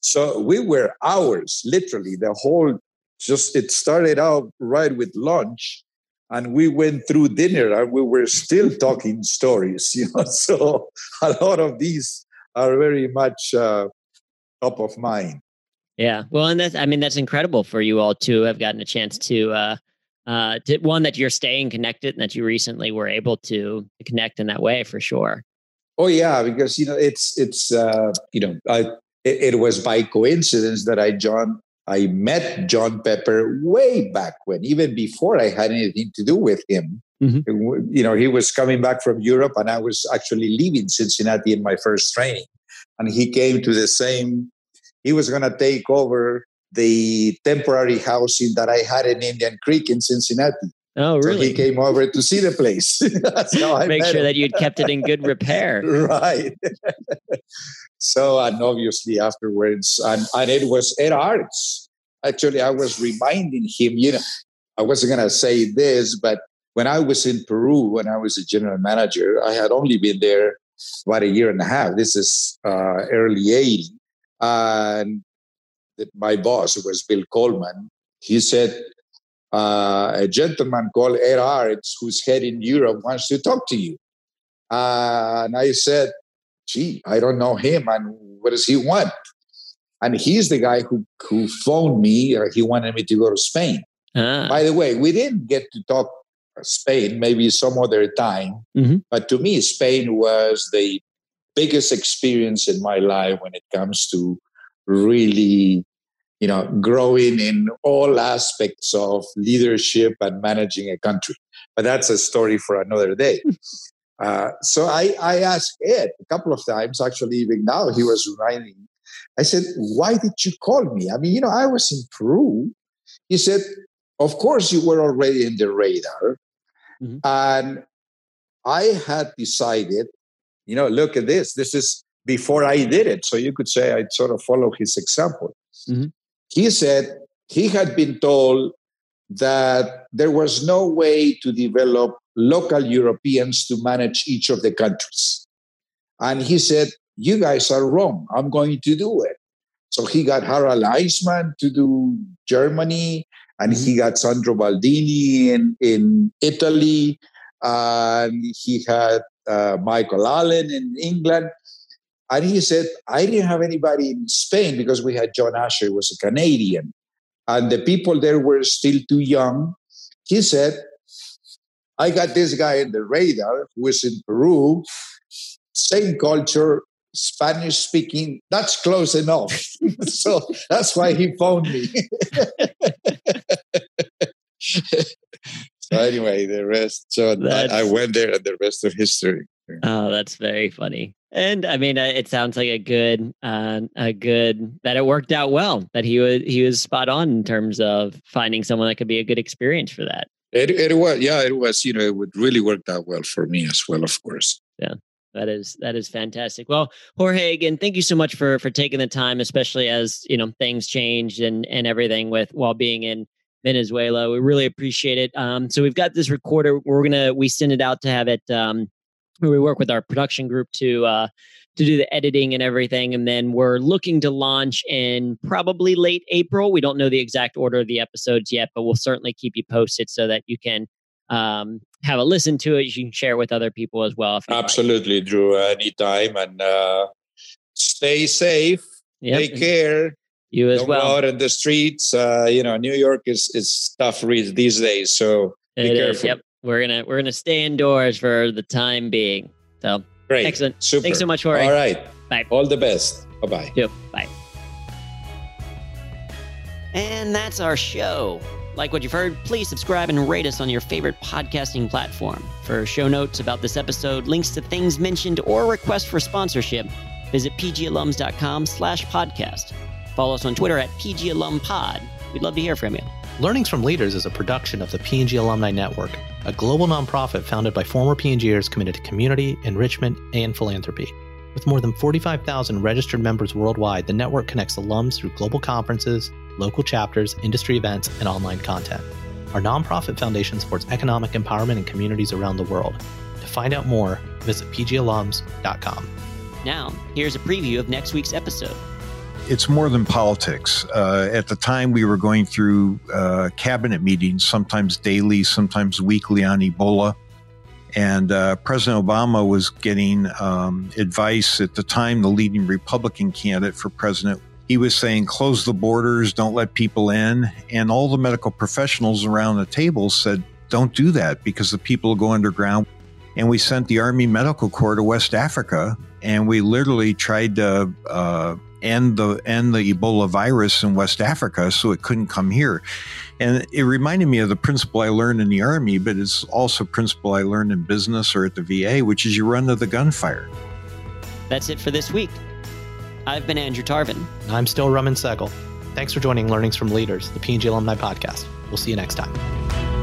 so we were hours, literally, the whole, just it started out right with lunch and we went through dinner and we were still talking stories you know so a lot of these are very much uh, top of mind. Yeah. Well and that's i mean that's incredible for you all to have gotten a chance to uh uh to, one that you're staying connected and that you recently were able to connect in that way for sure. Oh yeah because you know it's it's uh you know i it, it was by coincidence that i joined I met John Pepper way back when, even before I had anything to do with him. Mm-hmm. You know, he was coming back from Europe, and I was actually leaving Cincinnati in my first training. And he came to the same, he was going to take over the temporary housing that I had in Indian Creek in Cincinnati. Oh, really? So he came over to see the place. To make sure him. that you'd kept it in good repair. right. so, and obviously afterwards, and, and it was Ed Artzt. Actually, I was reminding him, you know, I wasn't going to say this, but when I was in Peru, when I was a general manager, I had only been there about a year and a half. This is uh, early 80. And my boss was Bill Coleman. He said, uh, a gentleman called Ed Artzt, who's head in Europe, wants to talk to you. Uh, and I said, gee, I don't know him. And what does he want? And he's the guy who, who phoned me, or he wanted me to go to Spain. Ah. By the way, we didn't get to talk Spain, maybe some other time. Mm-hmm. But to me, Spain was the biggest experience in my life when it comes to really you know, growing in all aspects of leadership and managing a country. But that's a story for another day. Uh, so I, I asked Ed a couple of times, actually, even now he was writing. I said, Why did you call me? I mean, you know, I was in Peru. He said, Of course, you were already in the radar. Mm-hmm. And I had decided, you know, look at this. This is before I did it. So you could say I'd sort of follow his example. Mm-hmm. He said he had been told that there was no way to develop local Europeans to manage each of the countries. And he said, You guys are wrong. I'm going to do it. So he got Harald Einsmann to do Germany, and he got Sandro Baldini in, in Italy, and he had uh, Michael Allen in England. And he said, I didn't have anybody in Spain because we had John Asher, who was a Canadian. And the people there were still too young. He said, I got this guy in the radar who is in Peru, same culture, Spanish speaking. That's close enough. so that's why he phoned me. so anyway, the rest. So I, I went there, and the rest of history. Oh, that's very funny. And I mean, it sounds like a good, uh, a good that it worked out well. That he was he was spot on in terms of finding someone that could be a good experience for that. It it was yeah, it was you know it would really worked out well for me as well, of course. Yeah. That is that is fantastic. Well, Jorge, again, thank you so much for for taking the time, especially as you know things changed and and everything with while being in Venezuela. We really appreciate it. Um, so we've got this recorder. We're gonna we send it out to have it um, we work with our production group to uh, to do the editing and everything, and then we're looking to launch in probably late April. We don't know the exact order of the episodes yet, but we'll certainly keep you posted so that you can um, have a listen to it. You can share it with other people as well. Absolutely, like. Drew. Anytime, and uh, stay safe. Yep. Take care. You as Don't well. Go out in the streets. Uh, you know, New York is is tough these days, so be it careful. Is, yep we're gonna we're gonna stay indoors for the time being. So great, excellent. Super. Thanks so much, Jorge. All right, bye. All the best. Bye bye. Yep. Bye. And that's our show. Like what you've heard, please subscribe and rate us on your favorite podcasting platform. For show notes about this episode, links to things mentioned, or requests for sponsorship, visit pgalums.com slash podcast. Follow us on Twitter at pgalumpod. We'd love to hear from you. Learnings from Leaders is a production of the P&G Alumni Network, a global nonprofit founded by former P&Gers committed to community, enrichment, and philanthropy. With more than 45,000 registered members worldwide, the network connects alums through global conferences, local chapters, industry events, and online content. Our nonprofit foundation supports economic empowerment in communities around the world. To find out more, visit pgalums.com. Now, here's a preview of next week's episode it's more than politics. Uh, at the time, we were going through uh, cabinet meetings, sometimes daily, sometimes weekly on Ebola. And uh, President Obama was getting um, advice at the time, the leading Republican candidate for president. He was saying, close the borders, don't let people in. And all the medical professionals around the table said, don't do that because the people will go underground. And we sent the Army Medical Corps to West Africa and we literally tried to uh, end the end the Ebola virus in West Africa, so it couldn't come here. And it reminded me of the principle I learned in the army, but it's also principle I learned in business or at the VA, which is you run to the gunfire. That's it for this week. I've been Andrew Tarvin. I'm still Raman Sehgal. Thanks for joining Learnings from Leaders, the P&G Alumni Podcast. We'll see you next time.